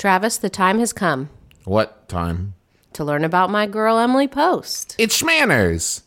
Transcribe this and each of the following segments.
Travis, the time has come What time? to learn about my girl Emily Post. It's Shmanners.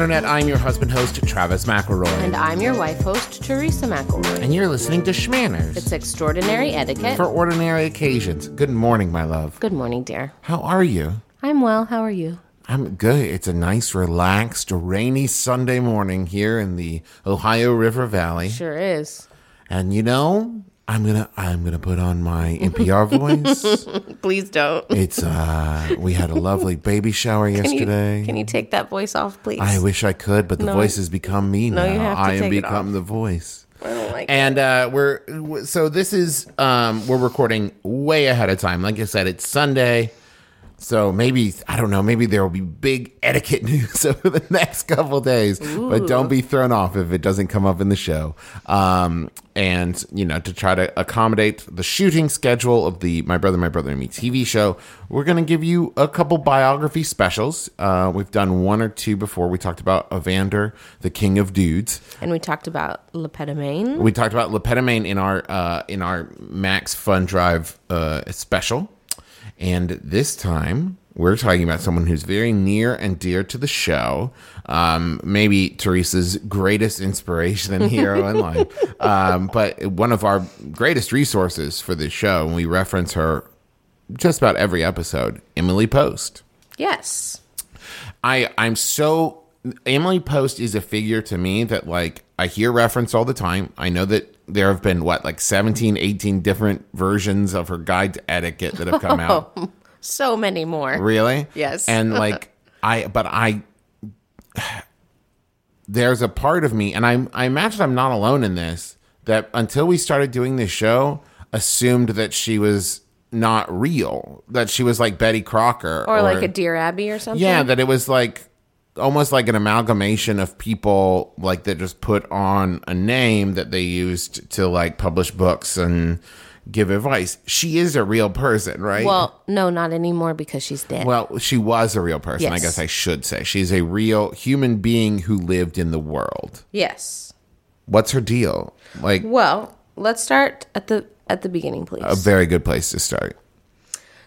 Internet. I'm your husband host, Travis McElroy. And I'm your wife host, Teresa McElroy. And you're listening to Shmanners. It's extraordinary etiquette. for ordinary occasions. Good morning, my love. Good morning, dear. How are you? I'm well. How are you? I'm good. It's a nice, relaxed, rainy Sunday morning here in the Ohio River Valley. Sure is. And you know, I'm gonna I'm gonna put on my NPR voice. Please don't. It's uh we had a lovely baby shower Can you, yesterday. can you take that voice off, please? I wish I could, but the No. voice has become me now. You have to I am become the voice. I don't like it. And uh, we're so this is um, we're recording way ahead of time. Like I said, it's Sunday, so maybe I don't know. Maybe there will be big etiquette news over the next couple days. But don't be thrown off if it doesn't come up in the show. Um, and you know, to try to accommodate the shooting schedule of the My Brother, My Brother and Me TV show, we're going to give you a couple biography specials. Uh, we've done one or two before. We talked about Evander, the King of Dudes. And we talked about Le Pétomane. We talked about Le Pétomane in our uh, in our Max Fun Drive uh, special, and this time we're talking about someone who's very near and dear to the show. Um, maybe Teresa's greatest inspiration and hero in life, um, but one of our greatest resources for this show. And we reference her just about every episode. Emily Post. Yes. I I'm so Emily Post is a figure to me that like I hear reference all the time. I know that there have been what like 17 18 different versions of her guide to etiquette that have come out. So many more. Really? Yes. And like I but I there's a part of me and I I imagine I'm not alone in this that until we started doing this show assumed that she was not real, that she was like Betty Crocker Or, like a Dear Abby or something. yeah, that it was like almost like an amalgamation of people like that just put on a name that they used to like publish books and give advice. She is a real person, right? Well, no, not anymore because she's dead. well, she was a real person, I guess I should say. She's a real human being who lived in the world. yes. What's her deal? Like Well, let's start at the at the beginning, please. a very good place to start.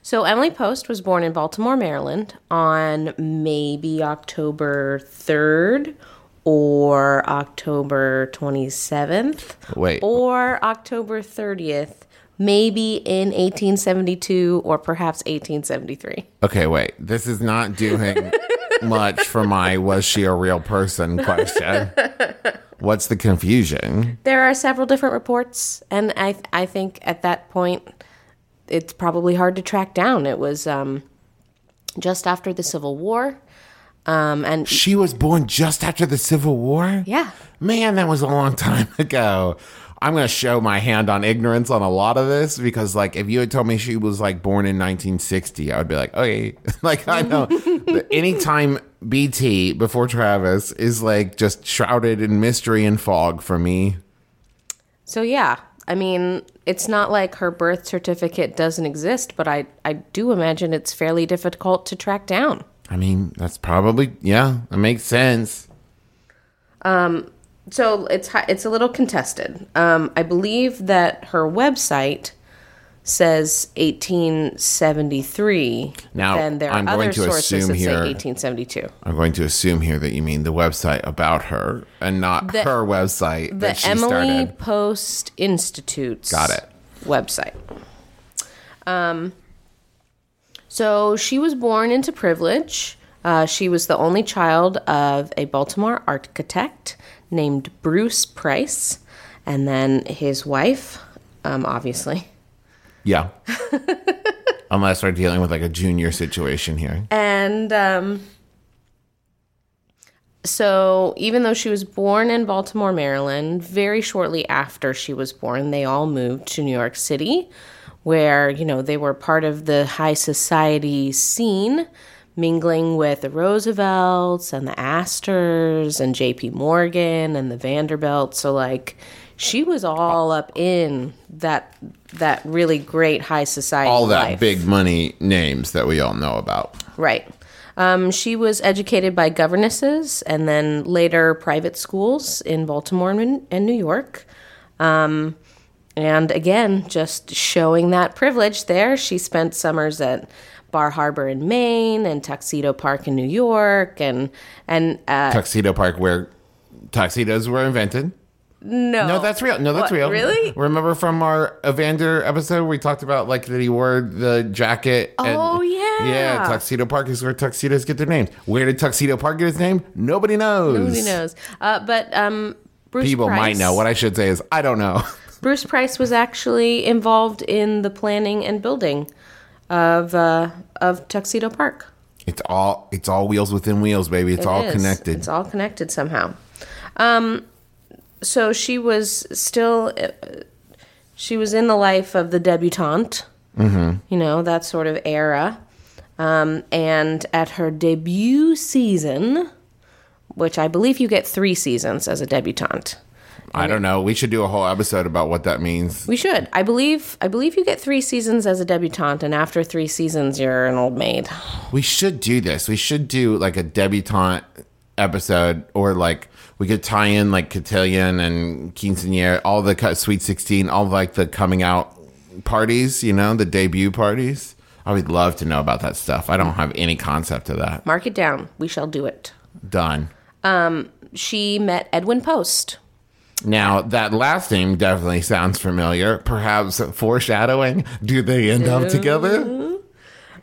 So Emily Post was born in Baltimore, Maryland on maybe October 3rd or October 27th Wait. or October 30th, maybe in 1872 or perhaps 1873. Okay, wait. This is not doing much for my was she a real person question. What's the confusion? There are several different reports and I I think at that point it's probably hard to track down. It was um just after the Civil War. Um and She was born just after the Civil War? yeah. Man, that was a long time ago. I'm going to show my hand on ignorance on a lot of this because, like, if you had told me she was, like, born in 1960, I would be like, okay. like, I know. But Anytime BT before Travis is, like, just shrouded in mystery and fog for me. So yeah, I mean, it's not like her birth certificate doesn't exist, but I I do imagine it's fairly difficult to track down. I mean, that's probably, yeah, that makes sense. Um, So it's it's a little contested. Um, I believe that her website says 1873. Now, then there are I'm going other to sources assume that here- say 1872. I'm going to assume here that you mean the website about her and not The- her website The that she Emily started. Post Institute's Got it. website. Um, so she was born into privilege. Uh, she was the only child of a Baltimore architect named Bruce Price, and then his wife, um, obviously. Yeah. Unless we're dealing with like a junior situation here. And um, so, even though she was born in Baltimore, Maryland, very shortly after she was born, they all moved to New York City, where, you know, they were part of the high society scene mingling with the Roosevelts and the Astors and J.P. Morgan and the Vanderbilts. So like she was all up in that that really great high society. All that life. big money names that we all know about. Right. Um, she was educated by governesses and then later private schools in Baltimore and, and New York. Um, and again, just showing that privilege there. She spent summers at Bar Harbor in Maine and Tuxedo Park in New York and and uh, Tuxedo Park, where tuxedos were invented. No, No, that's real. No, that's What, real. really? Remember from our Evander episode, we talked about like that he wore the jacket. and- Oh, yeah. yeah. Tuxedo Park is where tuxedos get their names. Where did Tuxedo Park get his name? Nobody knows. Nobody knows. Uh, but um, Bruce People Price, might know. What I should say is I don't know. Bruce Price was actually involved in the planning and building of uh, of Tuxedo Park. It's all it's all wheels within wheels, baby. It's It all is. connected. It's all connected somehow. Um, so she was still, she was in the life of the debutante, mm-hmm. you know, that sort of era. Um, and at her debut season, which I believe you get three seasons as a debutante. I don't know. We should do a whole episode about what that means. We should. I believe. I believe you get three seasons as a debutante, and after three seasons, you're an old maid. We should do this. We should do like a debutante episode, or like we could tie in like cotillion and quinceanera, all the sweet sixteen, all like the coming out parties. You know, the debut parties. I would love to know about that stuff. I don't have any concept of that. Mark it down. We shall do it. Done. Um, she met Edwin Post. Now that last name definitely sounds familiar. Perhaps foreshadowing. Do they end up together?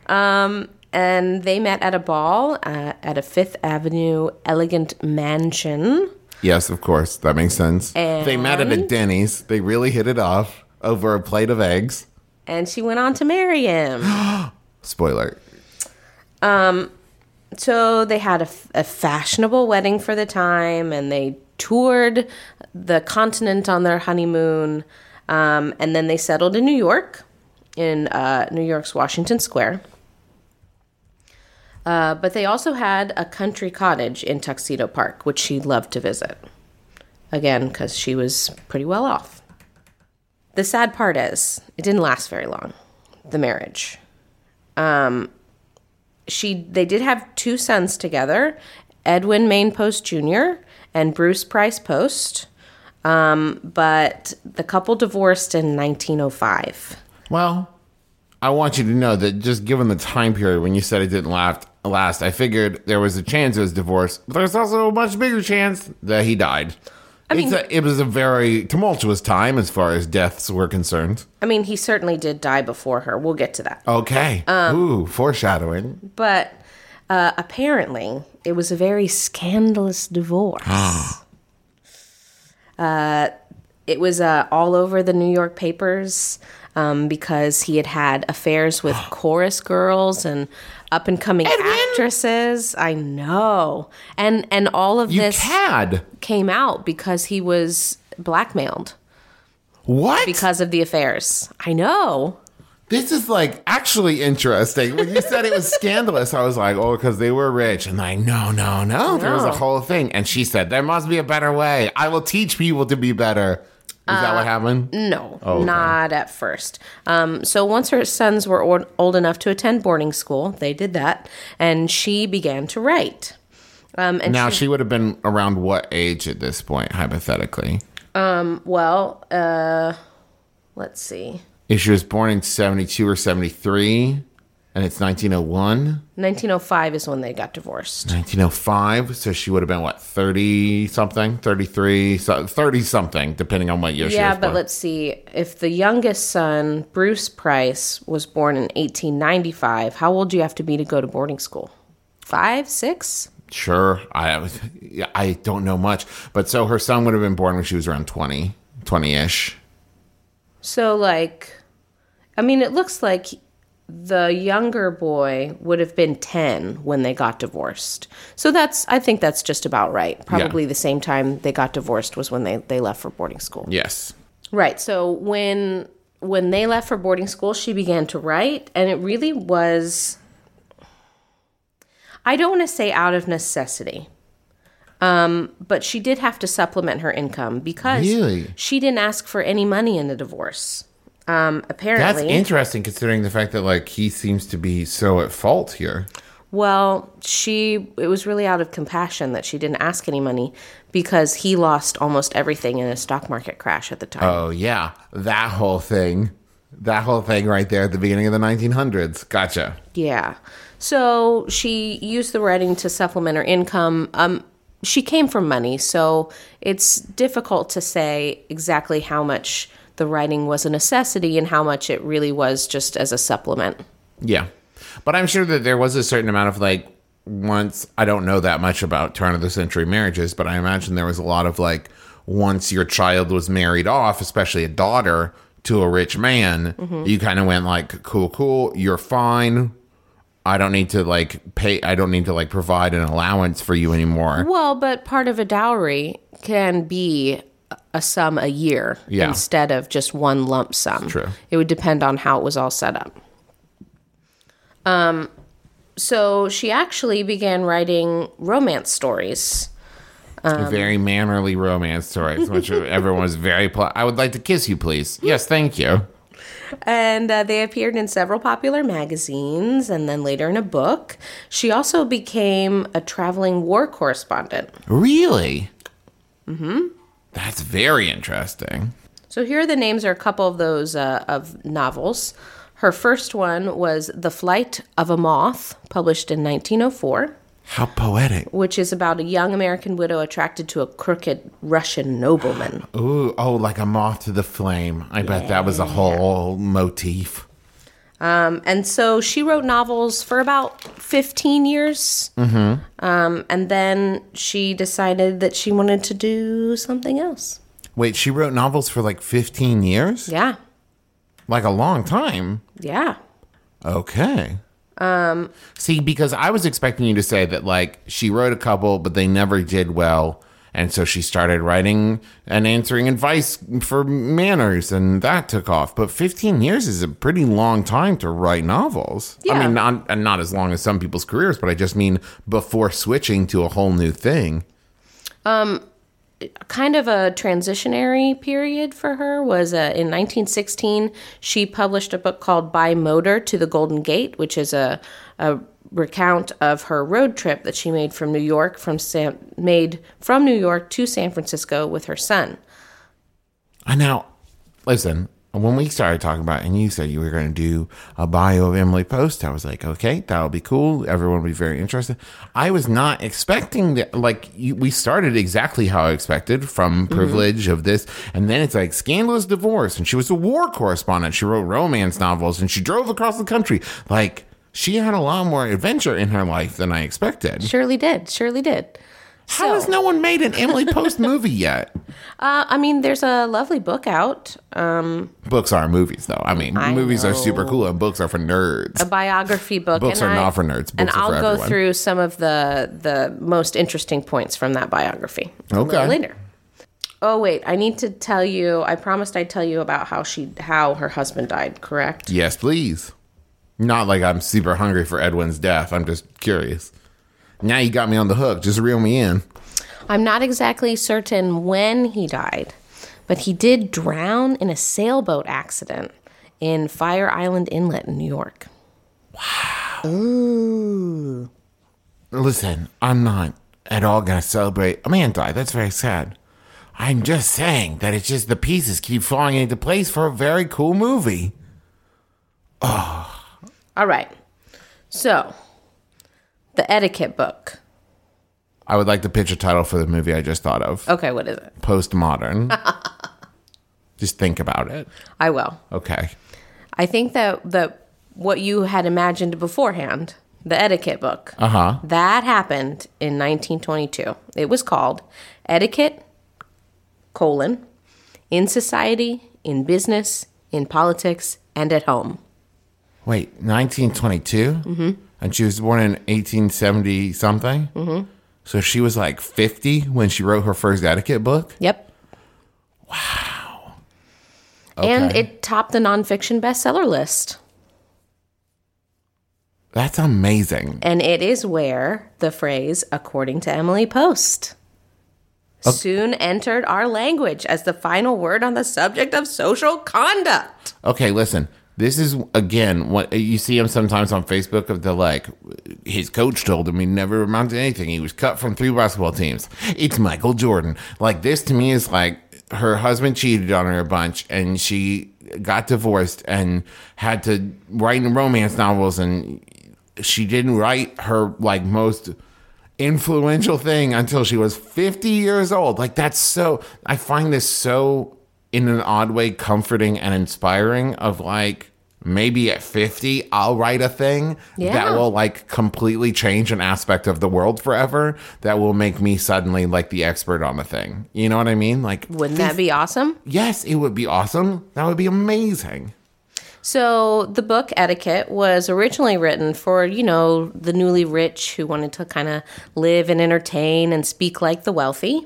Um, and they met at a ball uh, at a Fifth Avenue elegant mansion. Yes, of course. That makes sense. they met at a Denny's. They really hit it off over a plate of eggs. And she went on to marry him. Spoiler. Um, so they had a, f- a fashionable wedding for the time, and they toured the continent on their honeymoon. Um, and then they settled in New York, in uh, New York's Washington Square. Uh, but they also had a country cottage in Tuxedo Park, which she loved to visit. Again, because she was pretty well off. The sad part is, it didn't last very long, the marriage. Um, she they did have two sons together, Edwin Main Post Jr. and Bruce Price Post. Um, but the couple divorced in 1905. Well, I want you to know that just given the time period when you said it didn't last, last, I figured there was a chance it was divorced, but there's also a much bigger chance that he died. I mean- it was a very tumultuous time as far as deaths were concerned. I mean, he certainly did die before her. We'll get to that. Okay. Um, Ooh, foreshadowing. But uh, apparently, it was a very scandalous divorce. uh, it was uh, all over the New York papers um, because he had had affairs with chorus girls and up and coming actresses. I know, and and all of You this cad. came out because he was blackmailed What? because of the affairs. I know. This is like actually interesting. When you said it was scandalous, I was like, oh, because they were rich. And like, no, no, no. There was a whole thing. And she said, there must be a better way. I will teach people to be better. Is that Uh, what happened? No, okay. not at first. Um, so once her sons were old, old enough to attend boarding school, they did that, and she began to write. Um, and Now, she, would have been around what age at this point, hypothetically? well, uh, let's see, If she was born in 72 or 73, and it's 1901, 1905 is when they got divorced. 1905, so she would have been what, 30 something, 33, 30 something, depending on what year she Yeah, but born. let's see. If the youngest son, Bruce Price, was born in 1895, how old do you have to be to go to boarding school? Five, six? Sure. I I don't know much. But so her son would have been born when she was around 20, 20 ish. So, like, I mean, it looks like the younger boy would have been 10 when they got divorced. So that's, I think that's just about right. Probably the same time they got divorced was when they, they left for boarding school. Yes. Right. So when, when they left for boarding school, she began to write, and it really was, I don't want to say out of necessity. Um, but she did have to supplement her income because Really? she didn't ask for any money in the divorce. Um, That's interesting considering the fact that like he seems to be so at fault here. well, she it was really out of compassion that she didn't ask any money because he lost almost everything in a stock market crash at the time. Oh yeah, that whole thing, that whole thing right there at the beginning of the 1900s. Gotcha. Yeah. So she used the writing to supplement her income. Um, she came from money, so it's difficult to say exactly how much the writing was a necessity and how much it really was just as a supplement. Yeah, but I'm sure that there was a certain amount of like once I don't know that much about turn of the century marriages, but I imagine there was a lot of like once your child was married off, especially a daughter to a rich man, mm-hmm. you kind of went like cool, cool, you're fine. I don't need to like pay. I don't need to like provide an allowance for you anymore. Well, but part of a dowry can be a sum a year Yeah. instead of just one lump sum. True. It would depend on how it was all set up. Um, so she actually began writing romance stories. very mannerly romance stories, which everyone was very. Pl- I would like to kiss you, please. Yes, thank you. And uh, they appeared in several popular magazines and then later in a book. She also became a traveling war correspondent. Really? Mm-hmm. That's very interesting. So here are the names are a couple of those uh, of novels. Her first one was The Flight of a Moth, published in 1904, How poetic. which is about a young American widow attracted to a crooked Russian nobleman. Ooh, oh, like a moth to the flame. I bet that was a whole motif. Um, and so she wrote novels for about 15 years. Mm-hmm. Um, and then she decided that she wanted to do something else. Wait, she wrote novels for like 15 years? Yeah. Like a long time. Yeah. Okay. Um see because I was expecting you to say that like she wrote a couple but they never did well and so she started writing and answering advice for manners and that took off. But 15 years is a pretty long time to write novels. I mean not not as long as some people's careers, but I just mean before switching to a whole new thing. Um, kind of a transitionary period for her was uh, in 1916 she published a book called by motor to the golden gate which is a, a recount of her road trip that she made from new york from san, made from new york to san francisco with her son I now listen. When we started talking about, and you said you were going to do a bio of Emily Post, I was like, okay, that'll be cool. Everyone will be very interested. I was not expecting that. Like, you, we started exactly how I expected from mm-hmm. privilege of this, and then it's like scandalous divorce, and she was a war correspondent. She wrote romance novels, and she drove across the country. Like, she had a lot more adventure in her life than I expected. surely did surely did How has no one made an Emily Post movie yet? uh, i mean there's a lovely book out um, Books are movies, though. I mean, I movies are super cool, and books are for nerds. a biography book. Books and are I- not for nerds. and Books are I'll go everyone. through some of the the most interesting points from that biography. Okay. later. Oh wait, I need to tell you. I promised I'd tell you about how she how her husband died. Correct? Yes, please. Not like I'm super hungry for Edwin's death. I'm just curious. Now you got me on the hook. Just reel me in. I'm not exactly certain when he died, but he did drown in a sailboat accident in Fire Island Inlet in New York. Wow. Ooh. Listen, I'm not at all going to celebrate a man died. That's very sad. I'm just saying that it's just the pieces keep falling into place for a very cool movie. Oh. All right. So, the etiquette book. I would like to pitch a title for the movie I just thought of Okay, what is it? Postmodern. just think about it. I will. Okay. I think that that what you had imagined beforehand, the etiquette book, Uh huh. that happened in 1922. It was called Etiquette: colon in society, in business, in politics, and at home. Wait, 1922? Mm-hmm. And she was born in 1870 something? Mm-hmm. So she was like 50 when she wrote her first etiquette book? Yep. Wow. And it topped the nonfiction bestseller list. That's amazing. And it is where the phrase, according to Emily Post, soon entered our language as the final word on the subject of social conduct. Okay, listen. This is again what you see him sometimes on Facebook of the like his coach told him he never amounted to anything. He was cut from three basketball teams. It's Michael Jordan. Like this to me is like her husband cheated on her a bunch and she got divorced and had to write romance novels and she didn't write her like most influential thing until she was 50 years old. Like that's so I find this so in an odd way comforting and inspiring of like maybe at 50 I'll write a thing Yeah. that will like completely change an aspect of the world forever that will make me suddenly like the expert on the thing. You know what I mean? Like Wouldn't that be awesome? yes, it would be awesome. That would be amazing. So, the book Etiquette was originally written for, you know, the newly rich who wanted to kind of live and entertain and speak like the wealthy.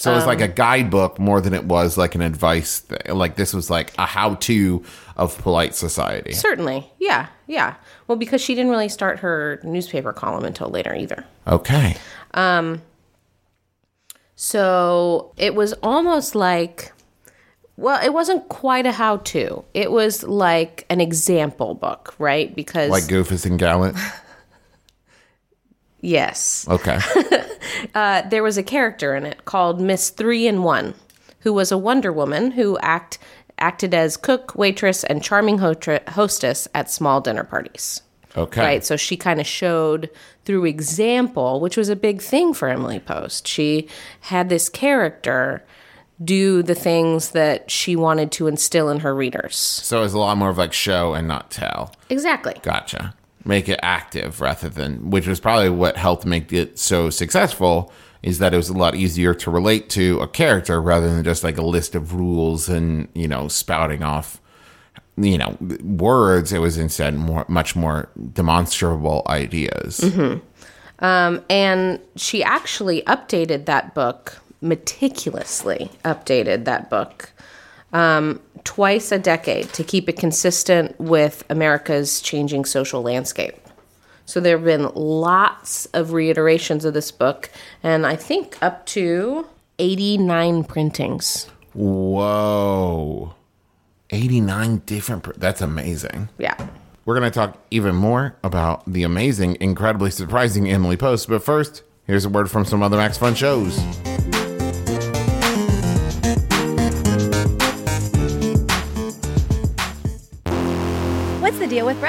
So it's Um, like a guidebook more than it was like an advice thing. Like this was like a how-to of polite society. Certainly. Yeah. Yeah. Well, because she didn't really start her newspaper column until later either. Okay. Um, so, it was almost like well, it wasn't quite a how to. It was like an example book, right? Because Like Goofus and Gallant. yes. Okay. uh, there was a character in it called Miss Three in One, who was a Wonder Woman who act acted as cook, waitress, and charming hostess at small dinner parties. Okay. Right, so she kind of showed through example, which was a big thing for Emily Post. She had this character do the things that she wanted to instill in her readers. So it was a lot more of like show and not tell. Exactly. Gotcha. Make it active rather than, which was probably what helped make it so successful, is that it was a lot easier to relate to a character rather than just like a list of rules and, you know, spouting off, you know, words. It was instead more, much more demonstrable ideas. Um, and she actually updated that book meticulously updated that book um, twice a decade to keep it consistent with america's changing social landscape so there have been lots of reiterations of this book and i think up to 89 printings Whoa. 89 different. Pr- that's amazing. yeah We're going to talk even more about the amazing, incredibly surprising Emily Post. But first, here's a word from some other Max Fun shows.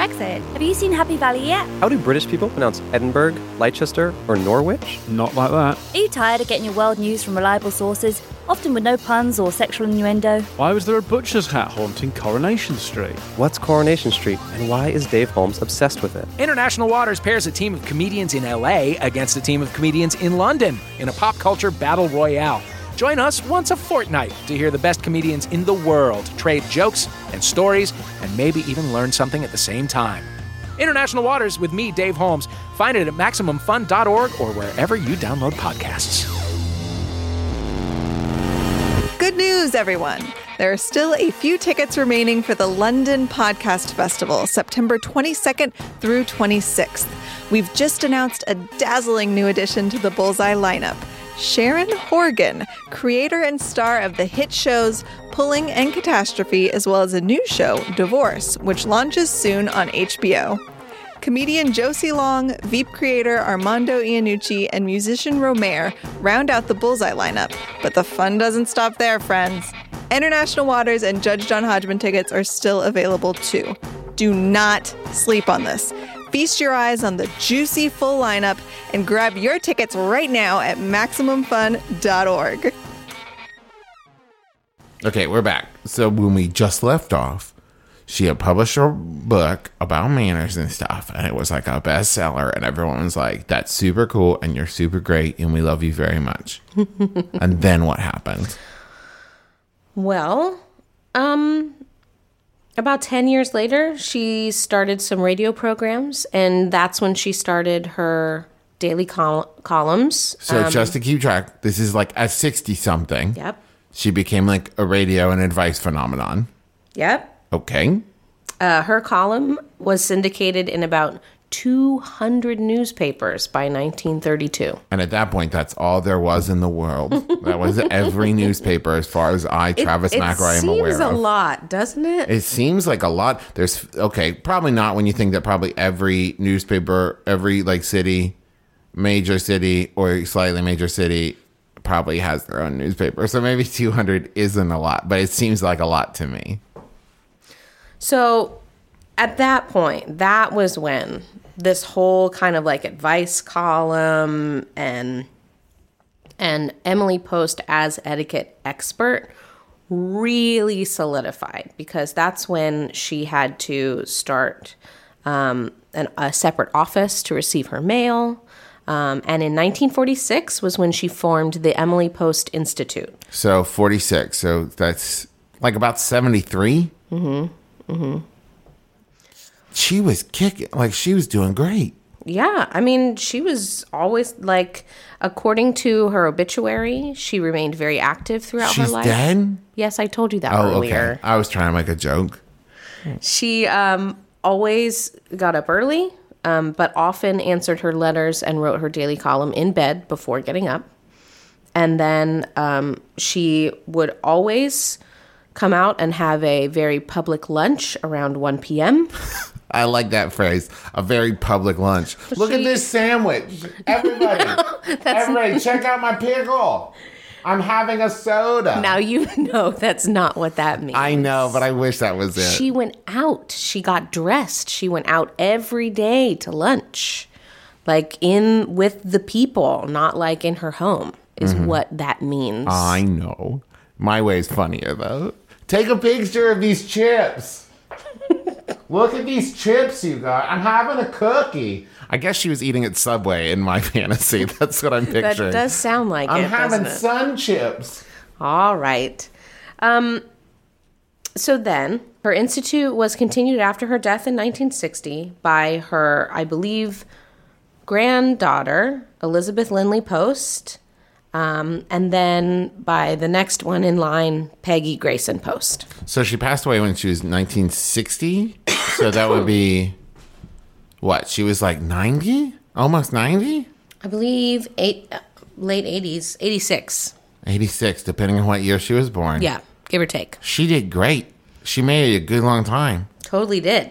Brexit? Have you seen Happy Valley yet? How do British people pronounce Edinburgh, Leicester, or Norwich? Not like that. Are you tired of getting your world news from reliable sources, often with no puns or sexual innuendo? Why was there a butcher's hat haunting Coronation Street? What's Coronation Street, and why is Dave Holmes obsessed with it? International Waters pairs a team of comedians in LA against a team of comedians in London in a pop culture battle royale. Join us once a fortnight to hear the best comedians in the world trade jokes and stories and maybe even learn something at the same time. International Waters with me, Dave Holmes. Find it at MaximumFun.org or wherever you download podcasts. Good news, everyone! There are still a few tickets remaining for the London Podcast Festival, September 22nd through 26th. We've just announced a dazzling new addition to the Bullseye lineup. Sharon Horgan, creator and star of the hit shows Pulling and Catastrophe, as well as a new show, Divorce, which launches soon on HBO. Comedian Josie Long, Veep creator Armando Iannucci, and musician Romare round out the Bullseye lineup. But the fun doesn't stop there, friends. International Waters and Judge John Hodgman tickets are still available too. Do not sleep on this. Feast your eyes on the juicy full lineup and grab your tickets right now at MaximumFun.org. Okay, we're back. So when we just left off, she had published a book about manners and stuff, and it was like a bestseller, and everyone was like, "That's super cool, and you're super great, and we love you very much." and then what happened? Well, um, about 10 years later, she started some radio programs, and that's when she started her daily col- columns. So just to keep track, this is like at sixty something. Yep. She became like a radio and advice phenomenon. Yep. Okay. Uh, her column was syndicated in about 200 newspapers by 1932. And at that point, that's all there was in the world. that was every newspaper, as far as I, Travis it, McRae, am aware. seems a lot, doesn't it? It seems like a lot. There's okay, probably not when you think that probably every newspaper, every like city, major city or slightly major city, probably has their own newspaper. So maybe 200 isn't a lot, but it seems like a lot to me. So at that point, that was when this whole kind of like advice column and and Emily Post as etiquette expert really solidified because that's when she had to start um, an, a separate office to receive her mail. Um, and in 1946 was when she formed the Emily Post Institute. So 46. So that's like about 73. Mm-hmm. Mm-hmm. She was kicking. Like she was doing great. Yeah, I mean, she was always like, according to her obituary, she remained very active throughout She's her life. dead? Yes, I told you that Oh, earlier. okay. I was trying to make a joke. She um, always got up early, um, but often answered her letters and wrote her daily column in bed before getting up. And then um, she would always come out and have a very public lunch around 1 p.m. I like that phrase. A very public lunch. Look at this sandwich. Everybody. everybody, check out my pickle. I'm having a soda. Now you know that's not what that means. I know, but I wish that was it. She went out. She got dressed. She went out every day to lunch. Like in with the people, not like in her home, is Mm-hmm. what that means. I know. My way is funnier though. Take a picture of these chips. Look at these chips you got. I'm having a cookie. I guess she was eating at Subway in my fantasy. That's what I'm picturing. that picturing. does sound like it. I'm it, having doesn't it? sun chips. All right. Um, so then, her institute was continued after her death in 1960 by her, I believe, granddaughter, Elizabeth Lindley Post, um, and then by the next one in line, Peggy Grayson Post. So she passed away when she was 1960. so that would be what? She was like 90? Almost 90? I believe eight, late 80s, 86. 86, depending on what year she was born. Yeah, give or take. She did great. She made it a good long time. Totally did.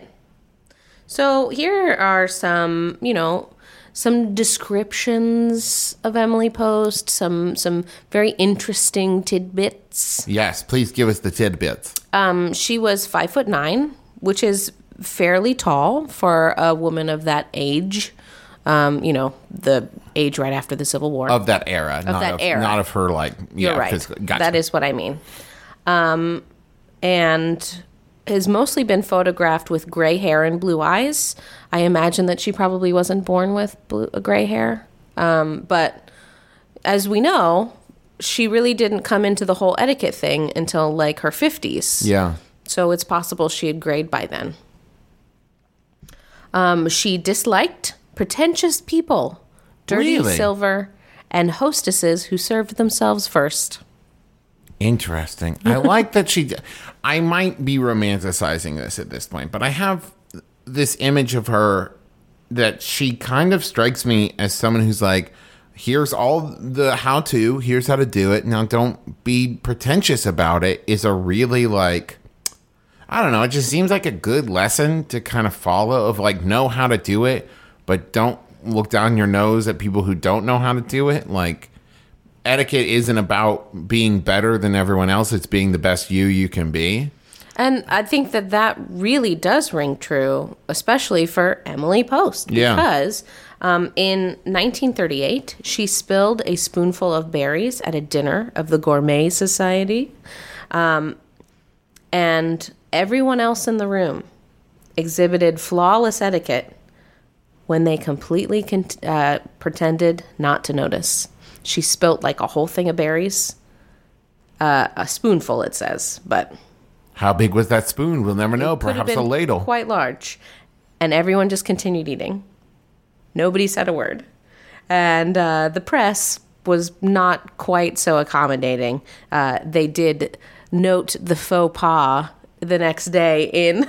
So here are some, you know, some descriptions of Emily Post, some some very interesting tidbits. Yes, please give us the tidbits. Um, she was five foot nine, which is fairly tall for a woman of that age. Um, you know, the age right after the Civil War. Of that era. not that of, era. Not of her, like, You're right. Gotcha. That is what I mean. Um, and has mostly been photographed with gray hair and blue eyes. I imagine that she probably wasn't born with blue, uh, gray hair. Um, but as we know, she really didn't come into the whole etiquette thing until like her 50s. Yeah. So it's possible she had grayed by then. Um, she disliked pretentious people, dirty Really? silver, and hostesses who served themselves first. Interesting. I like that she. I might be romanticizing this at this point, but I have this image of her that she kind of strikes me as someone who's like, here's all the how to, here's how to do it. Now, don't be pretentious about it, is a really like, I don't know, it just seems like a good lesson to kind of follow of like, know how to do it, but don't look down your nose at people who don't know how to do it. Like, etiquette isn't about being better than everyone else, it's being the best you you can be. And I think that that really does ring true, especially for Emily Post. Yeah. Because um, in 1938, she spilled a spoonful of berries at a dinner of the Gourmet Society. Um, and everyone else in the room exhibited flawless etiquette when they completely con- uh, pretended not to notice. She spilt like a whole thing of berries. Uh, a spoonful, it says, but How big was that spoon? We'll never know. Perhaps a ladle. Quite large. And everyone just continued eating. Nobody said a word. And uh, the press was not quite so accommodating. Uh, they did note the faux pas the next day in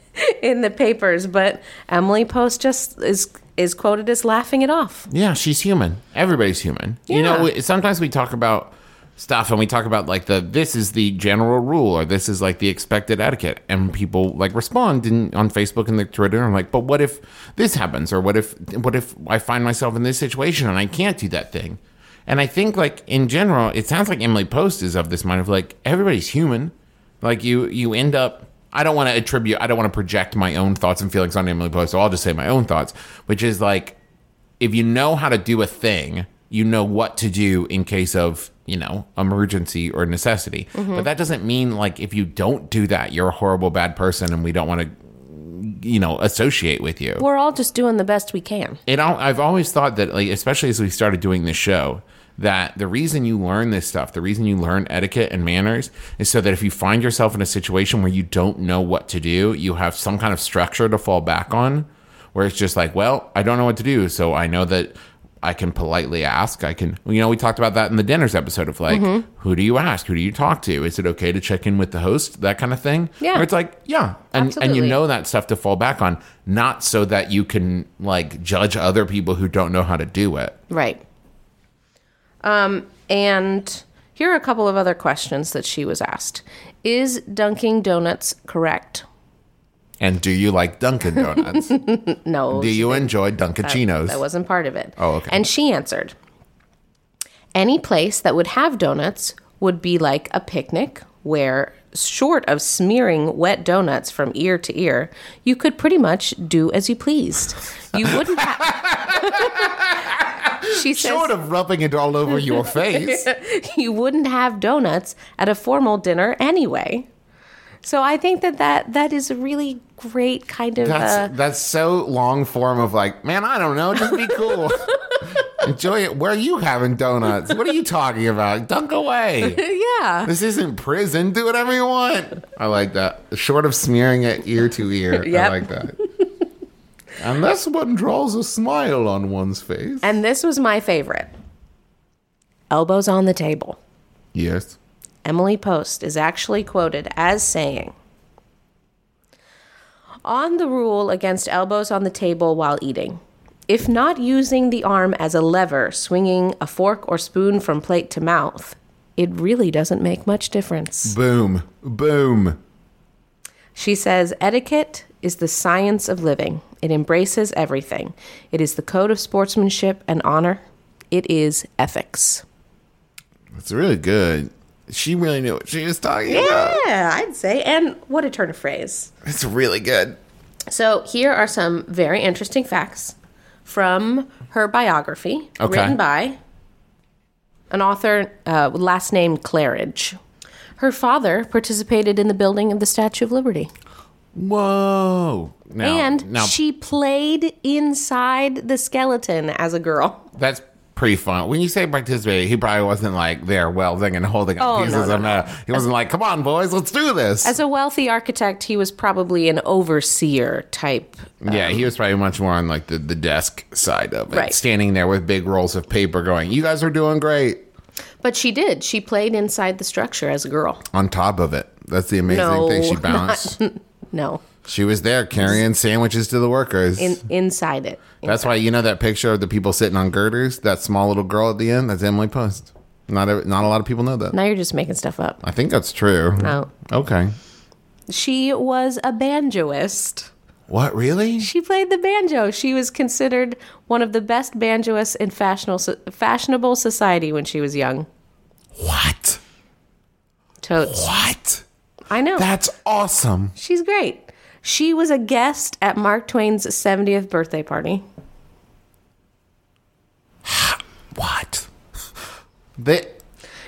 in the papers, but Emily Post just is is quoted as laughing it off. Yeah, she's human. Everybody's human. You know, sometimes we talk about stuff and we talk about like the this is the general rule or this is like the expected etiquette and people like respond in, on Facebook and the Twitter and I'm like, but what if this happens or what if what if I find myself in this situation and I can't do that thing? And I think like in general, it sounds like Emily Post is of this mind of like everybody's human. Like you you end up I don't want to attribute I don't want to project my own thoughts and feelings on Emily Post, so I'll just say my own thoughts, which is like if you know how to do a thing, you know what to do in case of, you know, emergency or necessity. Mm-hmm. But that doesn't mean like if you don't do that, you're a horrible bad person and we don't want to you know, associate with you. We're all just doing the best we can. And I've always thought that like especially as we started doing this show that the reason you learn this stuff, the reason you learn etiquette and manners is so that if you find yourself in a situation where you don't know what to do, you have some kind of structure to fall back on where it's just like, well, I don't know what to do, so I know that I can politely ask. I can, you know, we talked about that in the dinners episode of like, mm-hmm. who do you ask? Who do you talk to? Is it okay to check in with the host? That kind of thing. Yeah. Where it's like, yeah, and and you know that stuff to fall back on, not so that you can like judge other people who don't know how to do it. Right. Um, and here are a couple of other questions that she was asked. Is Dunkin' Donuts correct? And do you like Dunkin' Donuts? No. Do you enjoy Dunkaccinos? That wasn't part of it. Oh, okay. And she answered Any place that would have donuts would be like a picnic where, short of smearing wet donuts from ear to ear, you could pretty much do as you pleased. You wouldn't have. she says, Short of rubbing it all over your face. you wouldn't have donuts at a formal dinner anyway. So I think that that, that is a really great kind of. That's uh, that's so long form of like, man, I don't know, just be cool. Enjoy it. Where are you having donuts? What are you talking about? Dunk away. yeah. This isn't prison. Do whatever you want. I like that. Short of smearing it ear to ear. I like that. And that's what draws a smile on one's face. And this was my favorite elbows on the table. Yes. Emily Post is actually quoted as saying, On the rule against elbows on the table while eating, if not using the arm as a lever, swinging a fork or spoon from plate to mouth, it really doesn't make much difference. Boom. Boom. She says, Etiquette is the science of living. It embraces everything. It is the code of sportsmanship and honor. It is ethics. It's really good. She really knew what she was talking about. Yeah, I'd say. And what a turn of phrase. It's really good. So here are some very interesting facts from her biography, Okay. written by an author, uh, last name Claridge. Her father participated in the building of the Statue of Liberty, Whoa. Now, and now she played inside the skeleton as a girl. that's pretty fun. When you say participate, he probably wasn't like there welding and holding up Oh, no, pieces no, of metal. He wasn't like, "Come on, boys, let's do this." As a wealthy architect, he was probably an overseer type. yeah, um, he was probably much more on like the, the desk side of it, Right. standing there with big rolls of paper, going, "You guys are doing great." But she did. She played inside the structure as a girl. On top of it, that's the amazing No, thing. She not- bounced. No, she was there carrying sandwiches to the workers. in inside it. That's why you know that picture of the people sitting on girders. That small little girl at the end. That's Emily Post. Not a, not a lot of people know that. Now you're just making stuff up. I think that's true. No. Okay. She was a banjoist. What really? She played the banjo. She was considered one of the best banjoists in fashionable fashionable society when she was young. What? Totes. What? I know. That's awesome. She's great. She was a guest at Mark Twain's 70th birthday party. What? They,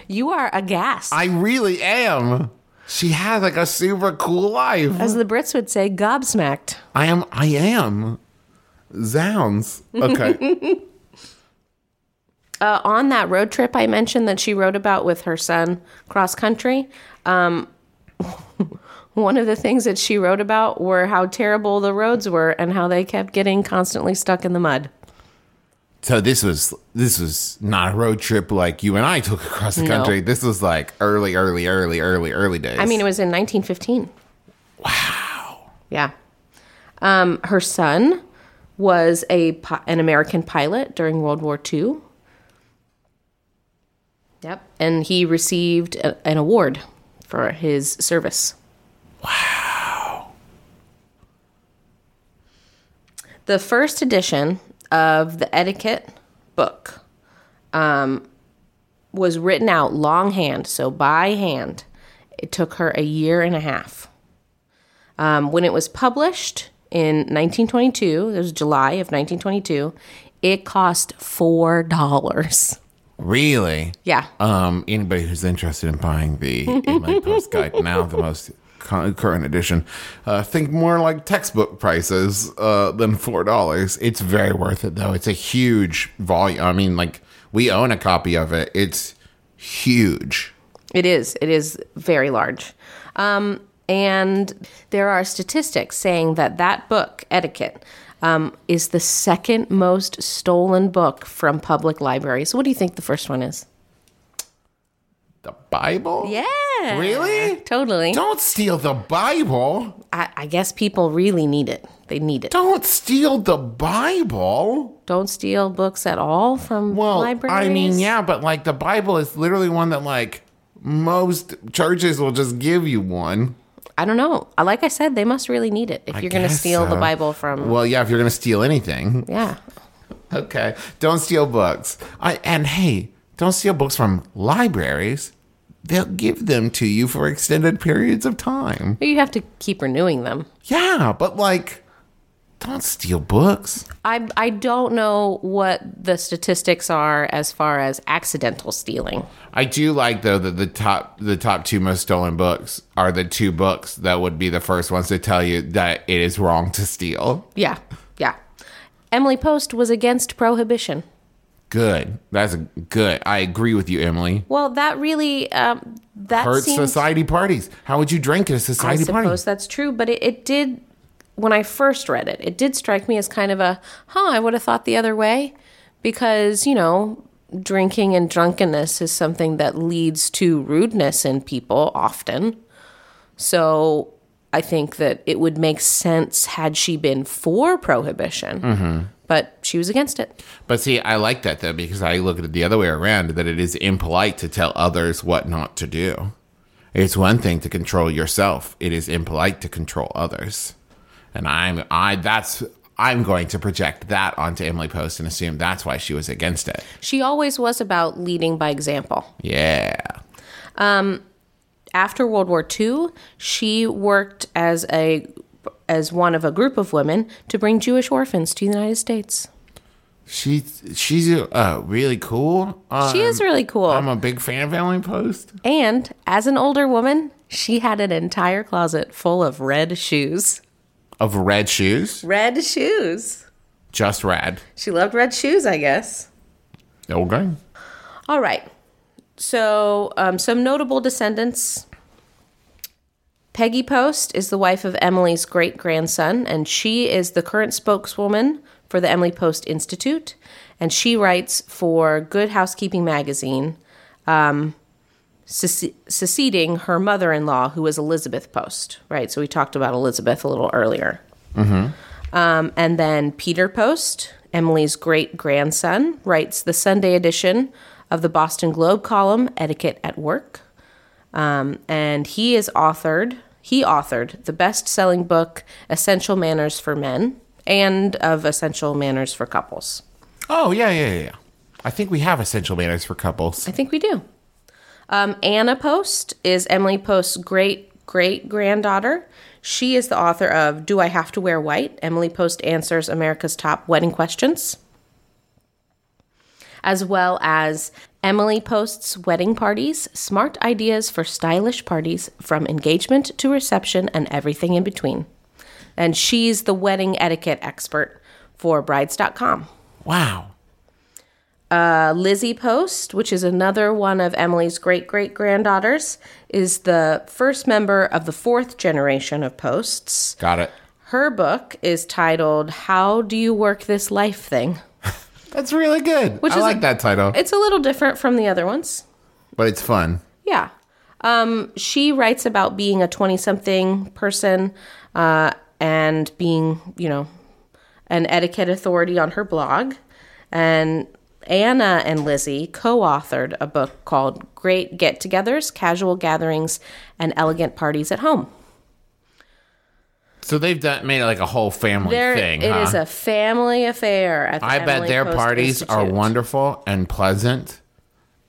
You are aghast. I really am. She has like a super cool life. As the Brits would say, gobsmacked. I am. I am. Zounds. Okay. Uh, on that road trip I mentioned that she wrote about with her son cross country, um, one of the things that she wrote about were how terrible the roads were and how they kept getting constantly stuck in the mud. so this was this was not a road trip like you and I took across the No. country. This was like early, early, early, early, early days. I mean, it was in 1915. Wow. Yeah. Um, her son was a an American pilot during World War II. Yep, and he received a, an award for his service. The first edition of the etiquette book um, was written out longhand, so by hand. It took her a year and a half. Um, when it was published in 1922, it was July of 1922, it cost $4. Really? Yeah. Um, anybody who's interested in buying the Inland Post Guide now, the most current edition, uh, think more like textbook prices uh, than four dollars. It's very worth it though. It's a huge volume. I mean, like we own a copy of it. It's huge. It is. It is very large. Um, and there are statistics saying that that book, Etiquette, um, is the second most stolen book from public libraries. What do you think the first one is? The Bible? Yeah. Really? Totally. Don't steal the Bible. I, I guess people really need it. They need it. Don't steal the Bible. Don't steal books at all from Well, libraries. I mean, yeah, but like the Bible is literally one that like most churches will just give you one. I don't know. Uh, like I said, they must really need it if I you're going to steal the. Bible from. Well, yeah, if you're gonna steal anything, yeah. okay, don't steal books. I and hey, don't steal books from libraries. They'll give them to you for extended periods of time. You have to keep renewing them. Yeah, but like, don't steal books. I I don't know what the statistics are as far as accidental stealing. I do like though that the top the top two most stolen books are the two books that would be the first ones to tell you that it is wrong to steal. Yeah, yeah. Emily Post was against prohibition. Good. That's good. I agree with you, Emily. Well, that really um, that Hurts seems. society parties. How would you drink at a society party? I suppose party? that's true, but it, it did. When I first read it, it did strike me as kind of a, huh? I would have thought the other way, because you know, drinking and drunkenness is something that leads to rudeness in people often. So I think that it would make sense had she been for prohibition, Mm-hmm. But she was against it. But see, I like that though because I look at it the other way around that it is impolite to tell others what not to do. It's one thing to control yourself. It is impolite to control others. And I'm I that's I'm going to project that onto Emily Post and assume that's why she was against it. She always was about leading by example. Yeah. Um after World War II, she worked as a as one of a group of women to bring Jewish orphans to the United States. She's she's uh really cool. Uh, She is really cool. I'm a big fan of Emily Post. and as an older woman, she had an entire closet full of red shoes. Of red shoes. Red shoes. Just red. She loved red shoes, I guess. Okay. All right. So, um, some notable descendants. Peggy Post is the wife of Emily's great grandson, and she is the current spokeswoman for the Emily Post Institute. And she writes for Good Housekeeping magazine, um, succeeding her mother in law, who was Elizabeth Post, right? So, we talked about Elizabeth a little earlier. Um, and then Peter Post, Emily's great grandson, writes the Sunday edition of the Boston Globe column, Etiquette at Work. Um, and he is authored, he authored the best selling book, Essential Manners for Men, and of Essential Manners for Couples. Oh yeah, yeah, yeah, yeah. I think we have essential manners for couples. I think we do. Um, Anna Post is Emily Post's great great granddaughter. She is the author of Do I Have to Wear White? Emily Post Answers America's Top Wedding Questions, as well as Emily Post's Wedding Parties Smart Ideas for Stylish Parties from Engagement to Reception and Everything in Between. And she's the wedding etiquette expert for brides.com. Wow. Uh, Lizzie Post, which is another one of Emily's great great granddaughters, is the first member of the fourth generation of Posts. Got it. Her book is titled How Do You Work This Life Thing? That's really good. Which I is like a- that title, It's a little different from the other ones. but it's fun. Yeah. Um, she writes about being a 20 something person uh, and being, you know, an etiquette authority on her blog. And Anna and Lizzie co authored a book called Great Get Togethers, Casual Gatherings, and Elegant Parties at Home. So they've done made it like a whole family There, thing. it huh? is a family affair at the I bet Emily their Post parties are Institute. wonderful and pleasant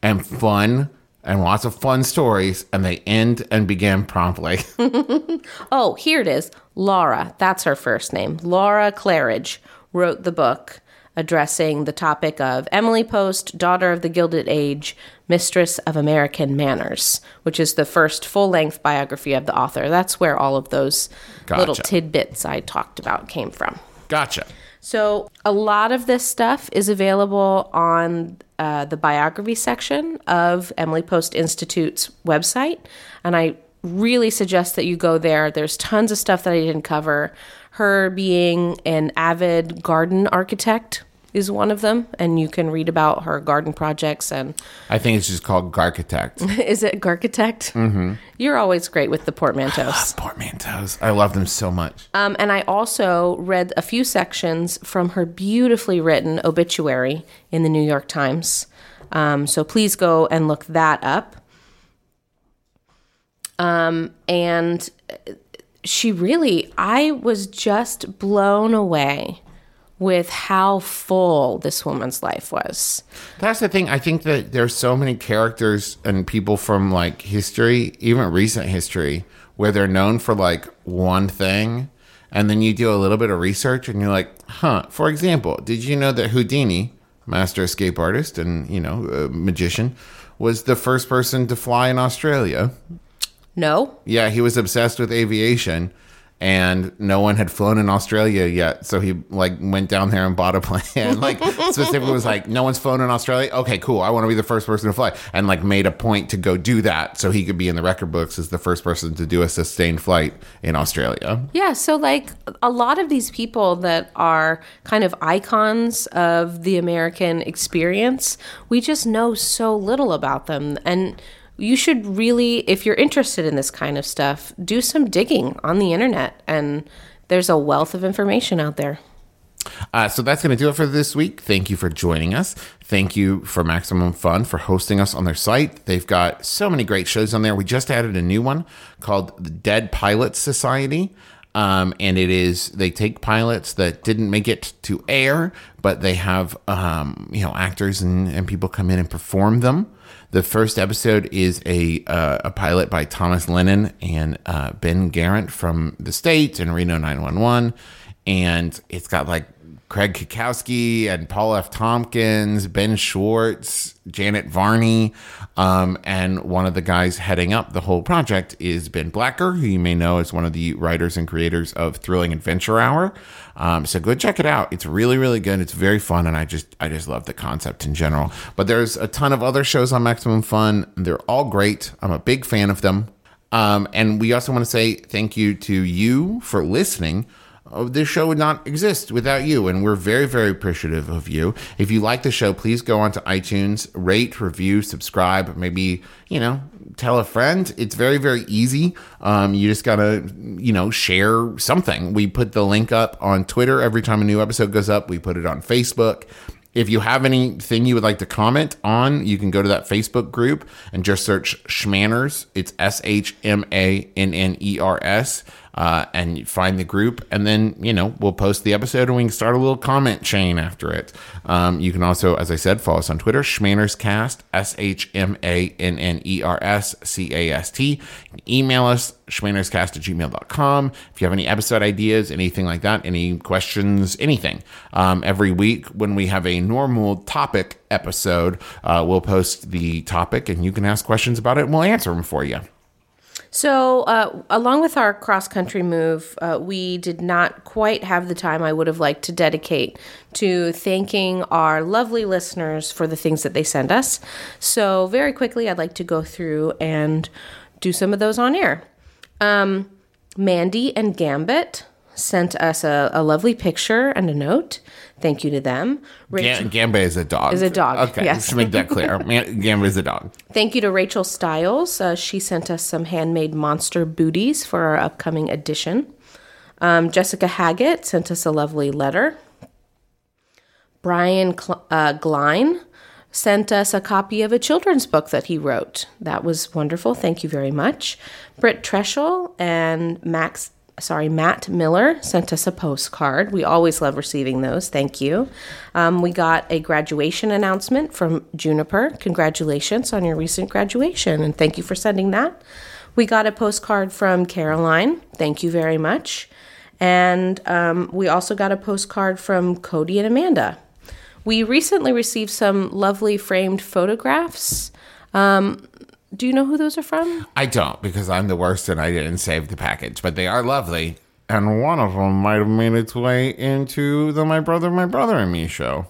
and fun and lots of fun stories, and they end and begin promptly. Oh, here it is. Laura, that's her first name. Laura Claridge wrote the book addressing the topic of Emily Post, daughter of the Gilded Age, mistress of American manners, which is the first full length biography of the author. That's where all of those little tidbits I talked about came from. gotcha. So, a lot of this stuff is available on uh, the biography section of Emily Post Institute's website. And I really suggest that you go there. There's tons of stuff that I didn't cover. Her being an avid garden architect is one of them. And you can read about her garden projects. And I think it's just called Garchitect. is it Garchitect? Mm-hmm. You're always great with the portmanteaus. Portmanteaus. I love them so much. Um, and I also read a few sections from her beautifully written obituary in the New York Times. Um, so please go and look that up. Um, and she really, I was just blown away with how full this woman's life was. That's the thing. I think that there's so many characters and people from like history, even recent history, where they're known for like one thing. And then you do a little bit of research and you're like, huh. For example, did you know that Houdini, master escape artist and, you know, magician, was the first person to fly in Australia? No? Yeah, he was obsessed with aviation and no one had flown in Australia yet. So he like went down there and bought a plane. like specifically was like, no one's flown in Australia. Okay, cool. I want to be the first person to fly. And like made a point to go do that so he could be in the record books as the first person to do a sustained flight in Australia. Yeah, so like a lot of these people that are kind of icons of the American experience, we just know so little about them. And you should really, if you're interested in this kind of stuff, do some digging on the internet. And there's a wealth of information out there. Uh, so that's going to do it for this week. Thank you for joining us. Thank you for Maximum Fun for hosting us on their site. They've got so many great shows on there. We just added a new one called the Dead Pilots Society. Um, and it is they take pilots that didn't make it to air, but they have um, you know actors and, and people come in and perform them. The first episode is a uh, a pilot by Thomas Lennon and uh, Ben Garant from the States and Reno 911, and it's got like Craig Cackowski and Paul F. Tompkins, Ben Schwartz, Janet Varney, um, and one of the guys heading up the whole project is Ben Blacker, who you may know as one of the writers and creators of Thrilling Adventure Hour. Um, so go check it out. It's really, really good. It's very fun, and I just, I just love the concept in general. But there's a ton of other shows on Maximum Fun. They're all great. I'm a big fan of them. Um, and we also want to say thank you to you for listening. Uh, this show would not exist without you, and we're very, very appreciative of you. If you like the show, please go onto iTunes, rate, review, subscribe, maybe, you know, tell a friend. It's very, very easy. Um, you just gotta, you know, share something. We put the link up on Twitter every time a new episode goes up. We put it on Facebook. If you have anything you would like to comment on, you can go to that Facebook group and just search Shmanners. It's S H M A N N E R S. Uh, and find the group, and then you know we'll post the episode, and we can start a little comment chain after it. Um, you can also, as I said, follow us on Twitter, Shmannerscast, S H M A N N E R S C A S T. Email us, shmannerscast at gmail.com. If you have any episode ideas, anything like that, any questions, anything. Um, every week when we have a normal topic episode, uh, we'll post the topic, and you can ask questions about it, and we'll answer them for you. So, uh, along with our cross country move, uh, we did not quite have the time I would have liked to dedicate to thanking our lovely listeners for the things that they send us. So, very quickly, I'd like to go through and do some of those on air. Um, Mandy and Gambit sent us a, a lovely picture and a note. Thank you to them. Rachel- Gam- Gamba is a dog. Is a dog, Okay, yes. to make that clear. Gamba is a dog. Thank you to Rachel Stiles. Uh, she sent us some handmade monster booties for our upcoming edition. Um, Jessica Haggett sent us a lovely letter. Brian Cl- uh, Glein sent us a copy of a children's book that he wrote. That was wonderful. Thank you very much. Britt Treschel and Max, sorry, Matt Miller sent us a postcard. We always love receiving those. Thank you. Um, we got a graduation announcement from Juniper. Congratulations on your recent graduation, and thank you for sending that. We got a postcard from Caroline. Thank you very much. And um, we also got a postcard from Cody and Amanda. We recently received some lovely framed photographs. Um, do you know who those are from? I don't because I'm the worst and I didn't save the package, but they are lovely. And one of them might have made its way into the My Brother, My Brother and Me show.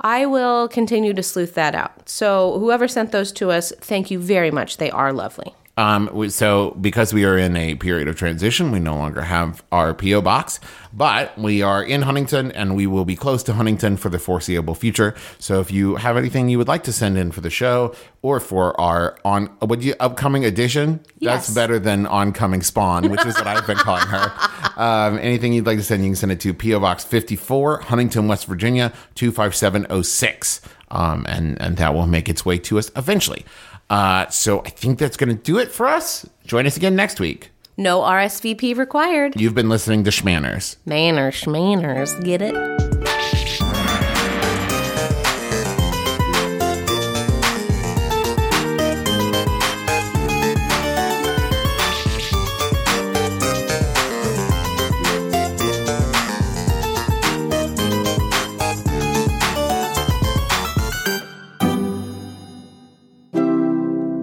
I will continue to sleuth that out. So, whoever sent those to us, thank you very much. They are lovely. Um, we- so because we are in a period of transition, we no longer have our PO box, but we are in Huntington and we will be close to Huntington for the foreseeable future. So if you have anything you would like to send in for the show or for our on would you upcoming edition, yes. that's better than oncoming spawn, which is what I've been calling her. Um, anything you'd like to send, you can send it to PO Box 54, Huntington, West Virginia 25706. Um, and, and that will make its way to us eventually. Uh, so I think that's going to do it for us. Join us again next week. No RSVP required. You've been listening to Shmanners. Manners, schmanners, get it?